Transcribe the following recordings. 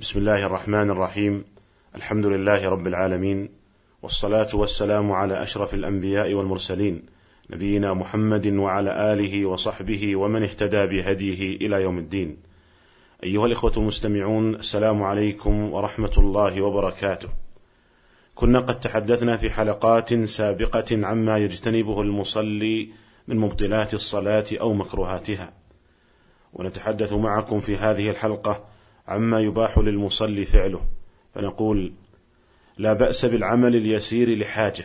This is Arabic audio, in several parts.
بسم الله الرحمن الرحيم. الحمد لله رب العالمين. والصلاة والسلام على أشرف الأنبياء والمرسلين. نبينا محمد وعلى آله وصحبه ومن اهتدى بهديه إلى يوم الدين. أيها الإخوة المستمعون السلام عليكم ورحمة الله وبركاته. كنا قد تحدثنا في حلقات سابقة عما يجتنبه المصلي من مبطلات الصلاة أو مكروهاتها. ونتحدث معكم في هذه الحلقة عما يباح للمصلي فعله. فنقول لا بأس بالعمل اليسير لحاجة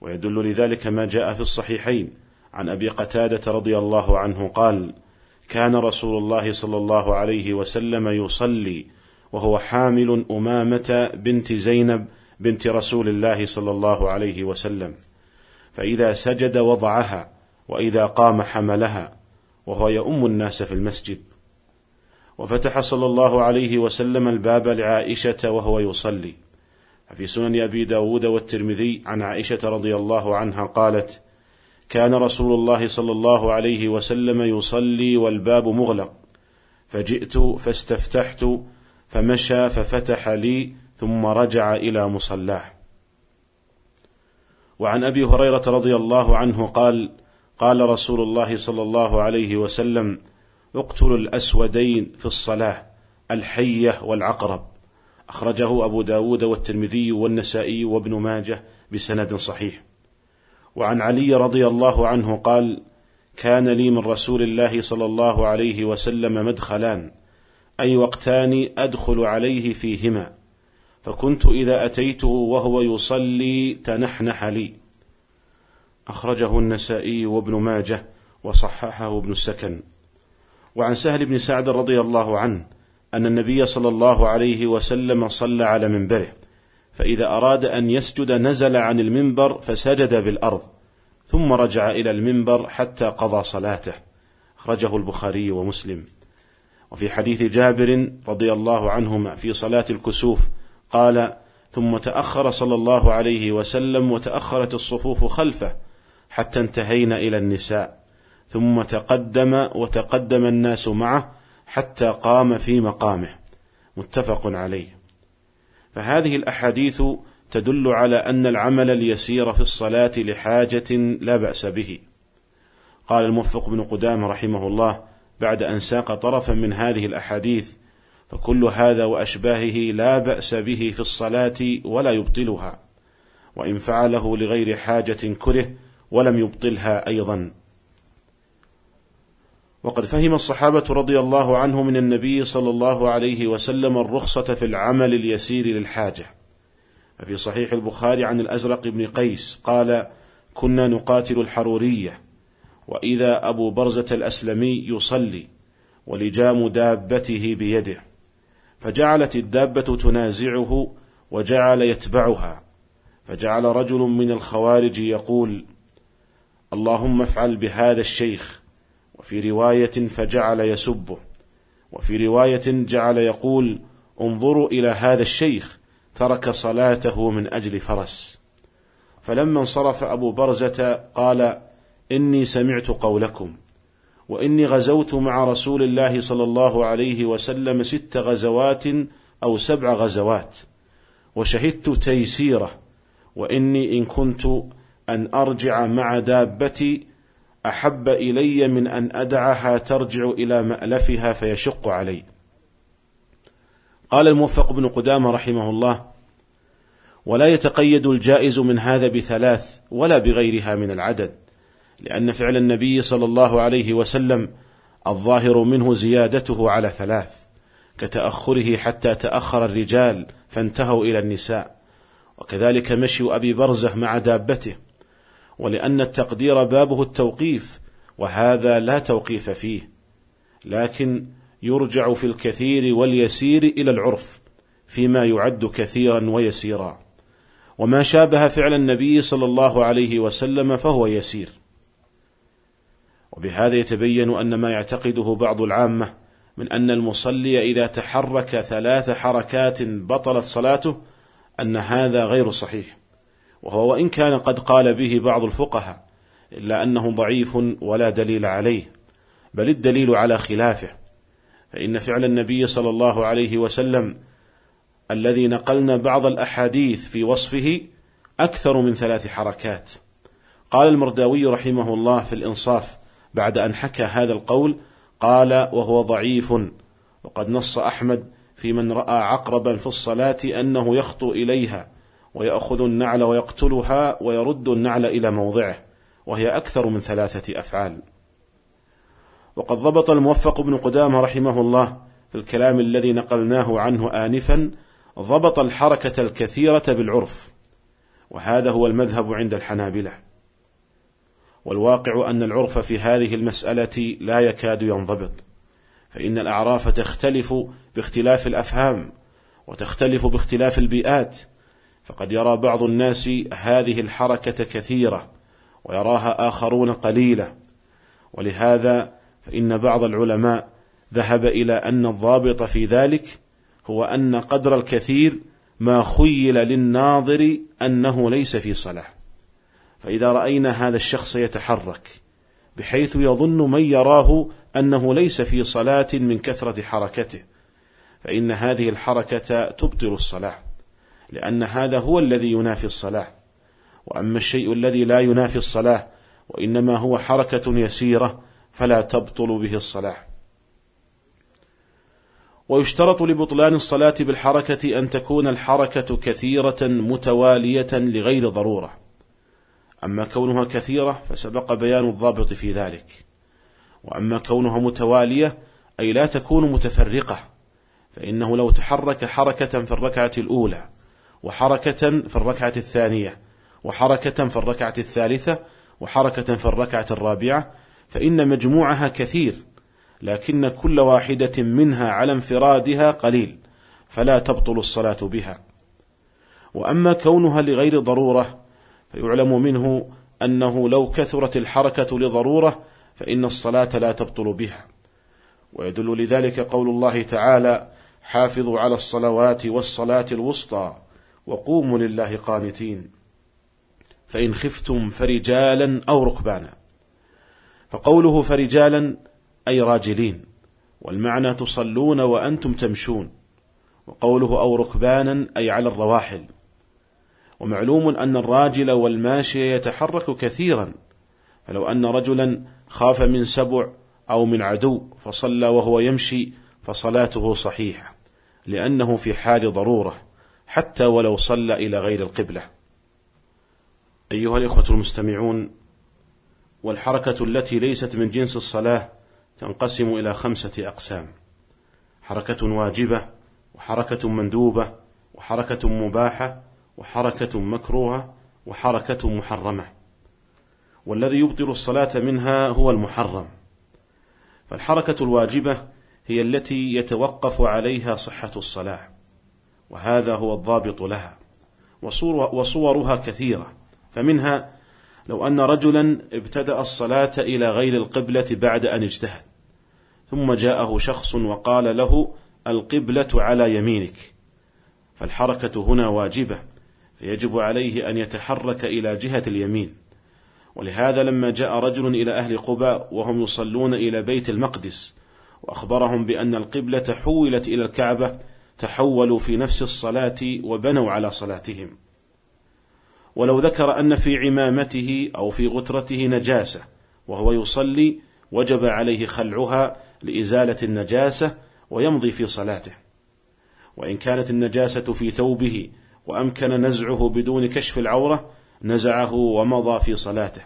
ويدل لذلك ما جاء في الصحيحين. عن أبي قتادة رضي الله عنه قال كان رسول الله صلى الله عليه وسلم يصلي وهو حامل أمامة بنت زينب بنت رسول الله صلى الله عليه وسلم فإذا سجد وضعها وإذا قام حملها وهو يؤم الناس في المسجد. وفتح صلى الله عليه وسلم الباب لعائشة وهو يصلي. ففي سنن أبي داود والترمذي عن عائشة رضي الله عنها قالت كان رسول الله صلى الله عليه وسلم يصلي والباب مغلق. فجئت فاستفتحت فمشى ففتح لي ثم رجع إلى مصلاه. وعن أبي هريرة رضي الله عنه قال قال رسول الله صلى الله عليه وسلم اقتلوا الأسودين في الصلاة الحية والعقرب. أخرجه أبو داود والترمذي والنسائي وابن ماجه بسند صحيح. وعن علي رضي الله عنه قال كان لي من رسول الله صلى الله عليه وسلم مدخلان أي وقتان أدخل عليه فيهما فكنت إذا أتيته وهو يصلي تنحنح لي. أخرجه النسائي وابن ماجه وصححه ابن السكن. وعن سهل بن سعد رضي الله عنه أن النبي صلى الله عليه وسلم صلى على منبره فإذا أراد أن يسجد نزل عن المنبر فسجد بالأرض ثم رجع إلى المنبر حتى قضى صلاته. أخرجه البخاري ومسلم. وفي حديث جابر رضي الله عنهما في صلاة الكسوف قال ثم تأخر صلى الله عليه وسلم وتأخرت الصفوف خلفه حتى انتهينا إلى النساء. ثم تقدم وتقدم الناس معه حتى قام في مقامه. متفق عليه. فهذه الأحاديث تدل على أن العمل اليسير في الصلاة لحاجة لا بأس به. قال الموفق بن قدامة رحمه الله بعد أن ساق طرفا من هذه الأحاديث فكل هذا وأشباهه لا بأس به في الصلاة ولا يبطلها وإن فعله لغير حاجة كره ولم يبطلها أيضا. وقد فهم الصحابة رضي الله عنهم من النبي صلى الله عليه وسلم الرخصة في العمل اليسير للحاجة. ففي صحيح البخاري عن الأزرق بن قيس قال: كنا نقاتل الحرورية، وإذا أبو برزة الأسلمي يصلي، ولجام دابته بيده، فجعلت الدابة تنازعه وجعل يتبعها، فجعل رجل من الخوارج يقول: اللهم افعل بهذا الشيخ وفي رواية فجعل يسبه وفي رواية جعل يقول انظروا إلى هذا الشيخ ترك صلاته من أجل فرس. فلما انصرف أبو برزة قال إني سمعت قولكم وإني غزوت مع رسول الله صلى الله عليه وسلم ست غزوات أو سبع غزوات وشهدت تيسيره وإني إن كنت أن أرجع مع دابتي أحب إلي من أن أدعها ترجع إلى مألفها فيشق علي. قال الموفق بن قدامة رحمه الله ولا يتقيد الجائز من هذا بثلاث ولا بغيرها من العدد لأن فعل النبي صلى الله عليه وسلم الظاهر منه زيادته على ثلاث كتأخره حتى تأخر الرجال فانتهوا إلى النساء وكذلك مشي أبي برزه مع دابته. ولأن التقدير بابه التوقيف وهذا لا توقيف فيه لكن يرجع في الكثير واليسير إلى العرف فيما يعد كثيرا ويسيرا. وما شابه فعل النبي صلى الله عليه وسلم فهو يسير. وبهذا يتبين أن ما يعتقده بعض العامة من أن المصلي إذا تحرك ثلاث حركات بطلت صلاته أن هذا غير صحيح. وهو وإن كان قد قال به بعض الفقهاء إلا أنه ضعيف ولا دليل عليه بل الدليل على خلافه. فإن فعل النبي صلى الله عليه وسلم الذي نقلنا بعض الأحاديث في وصفه أكثر من ثلاث حركات. قال المرداوي رحمه الله في الإنصاف بعد أن حكى هذا القول قال وهو ضعيف وقد نص أحمد في من رأى عقربا في الصلاة أنه يخطو إليها ويأخذ النعل ويقتلها ويرد النعل إلى موضعه وهي أكثر من ثلاثة أفعال. وقد ضبط الموفق بن قدامة رحمه الله في الكلام الذي نقلناه عنه آنفا ضبط الحركة الكثيرة بالعرف وهذا هو المذهب عند الحنابلة. والواقع أن العرف في هذه المسألة لا يكاد ينضبط فإن الأعراف تختلف باختلاف الأفهام وتختلف باختلاف البيئات فقد يرى بعض الناس هذه الحركة كثيرة ويراها آخرون قليلة. ولهذا فإن بعض العلماء ذهب إلى أن الضابط في ذلك هو أن قدر الكثير ما خيل للناظر أنه ليس في صلاة فإذا رأينا هذا الشخص يتحرك بحيث يظن من يراه أنه ليس في صلاة من كثرة حركته فإن هذه الحركة تبطل الصلاة لأن هذا هو الذي ينافي الصلاة. وأما الشيء الذي لا ينافي الصلاة وإنما هو حركة يسيرة فلا تبطل به الصلاة. ويشترط لبطلان الصلاة بالحركة أن تكون الحركة كثيرة متوالية لغير ضرورة. أما كونها كثيرة فسبق بيان الضابط في ذلك. وأما كونها متوالية أي لا تكون متفرقة فإنه لو تحرك حركة في الركعة الأولى وحركة في الركعة الثانية وحركة في الركعة الثالثة وحركة في الركعة الرابعة فإن مجموعها كثير لكن كل واحدة منها على انفرادها قليل فلا تبطل الصلاة بها. وأما كونها لغير ضرورة فيعلم منه أنه لو كثرت الحركة لضرورة فإن الصلاة لا تبطل بها. ويدل لذلك قول الله تعالى حافظوا على الصلوات والصلاة الوسطى وقوموا لله قانتين. فإن خفتم فرجالا أو ركبانا. فقوله فرجالا أي راجلين. والمعنى تصلون وأنتم تمشون. وقوله أو ركبانا أي على الرواحل. ومعلوم أن الراجل والماشي يتحرك كثيرا. فلو أن رجلا خاف من سبع أو من عدو فصلى وهو يمشي فصلاته صحيحة. لأنه في حال ضرورة. حتى ولو صلى إلى غير القبلة. أيها الإخوة المستمعون والحركة التي ليست من جنس الصلاة تنقسم إلى خمسة أقسام. حركة واجبة وحركة مندوبة وحركة مباحة وحركة مكروهة وحركة محرمة. والذي يبطل الصلاة منها هو المحرم. فالحركة الواجبة هي التي يتوقف عليها صحة الصلاة. وهذا هو الضابط لها. وصورها كثيرة. فمنها لو أن رجلا ابتدأ الصلاة إلى غير القبلة بعد أن اجتهد. ثم جاءه شخص وقال له القبلة على يمينك. فالحركة هنا واجبة. فيجب عليه أن يتحرك إلى جهة اليمين. ولهذا لما جاء رجل إلى أهل قباء وهم يصلون إلى بيت المقدس وأخبرهم بأن القبلة حولت إلى الكعبة تحولوا في نفس الصلاة وبنوا على صلاتهم. ولو ذكر أن في عمامته أو في غترته نجاسة وهو يصلي وجب عليه خلعها لإزالة النجاسة ويمضي في صلاته. وإن كانت النجاسة في ثوبه وأمكن نزعه بدون كشف العورة نزعه ومضى في صلاته.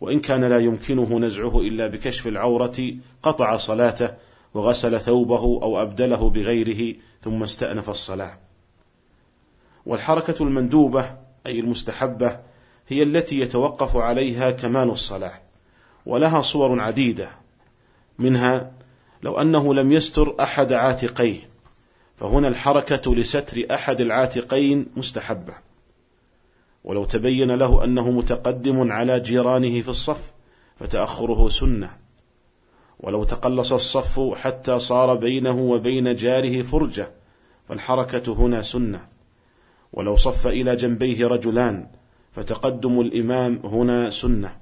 وإن كان لا يمكنه نزعه إلا بكشف العورة قطع صلاته وغسل ثوبه أو أبدله بغيره ثم استأنف الصلاة. والحركة المندوبة أي المستحبة هي التي يتوقف عليها كمال الصلاة ولها صور عديدة. منها لو أنه لم يستر أحد عاتقيه فهنا الحركة لستر أحد العاتقين مستحبة. ولو تبين له أنه متقدم على جيرانه في الصف فتأخره سنة. ولو تقلص الصف حتى صار بينه وبين جاره فرجة فالحركة هنا سنة. ولو صف إلى جنبيه رجلان فتقدم الإمام هنا سنة.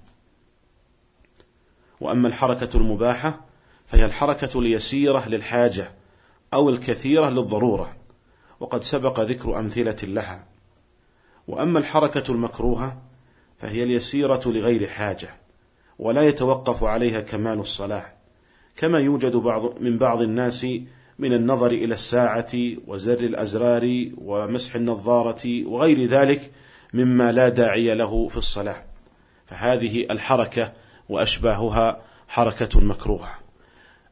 وأما الحركة المباحة فهي الحركة اليسيرة للحاجة أو الكثيرة للضرورة وقد سبق ذكر أمثلة لها. وأما الحركة المكروهة فهي اليسيرة لغير حاجة ولا يتوقف عليها كمال الصلاة. كما يوجد بعض من بعض الناس من النظر إلى الساعة وزر الأزرار ومسح النظارة وغير ذلك مما لا داعي له في الصلاة. فهذه الحركة وأشباهها حركة مكروهة.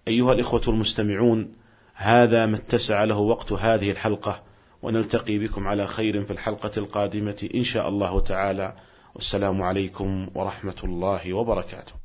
أيها الإخوة المستمعون هذا ما اتسع له وقت هذه الحلقة ونلتقي بكم على خير في الحلقة القادمة إن شاء الله تعالى. والسلام عليكم ورحمة الله وبركاته.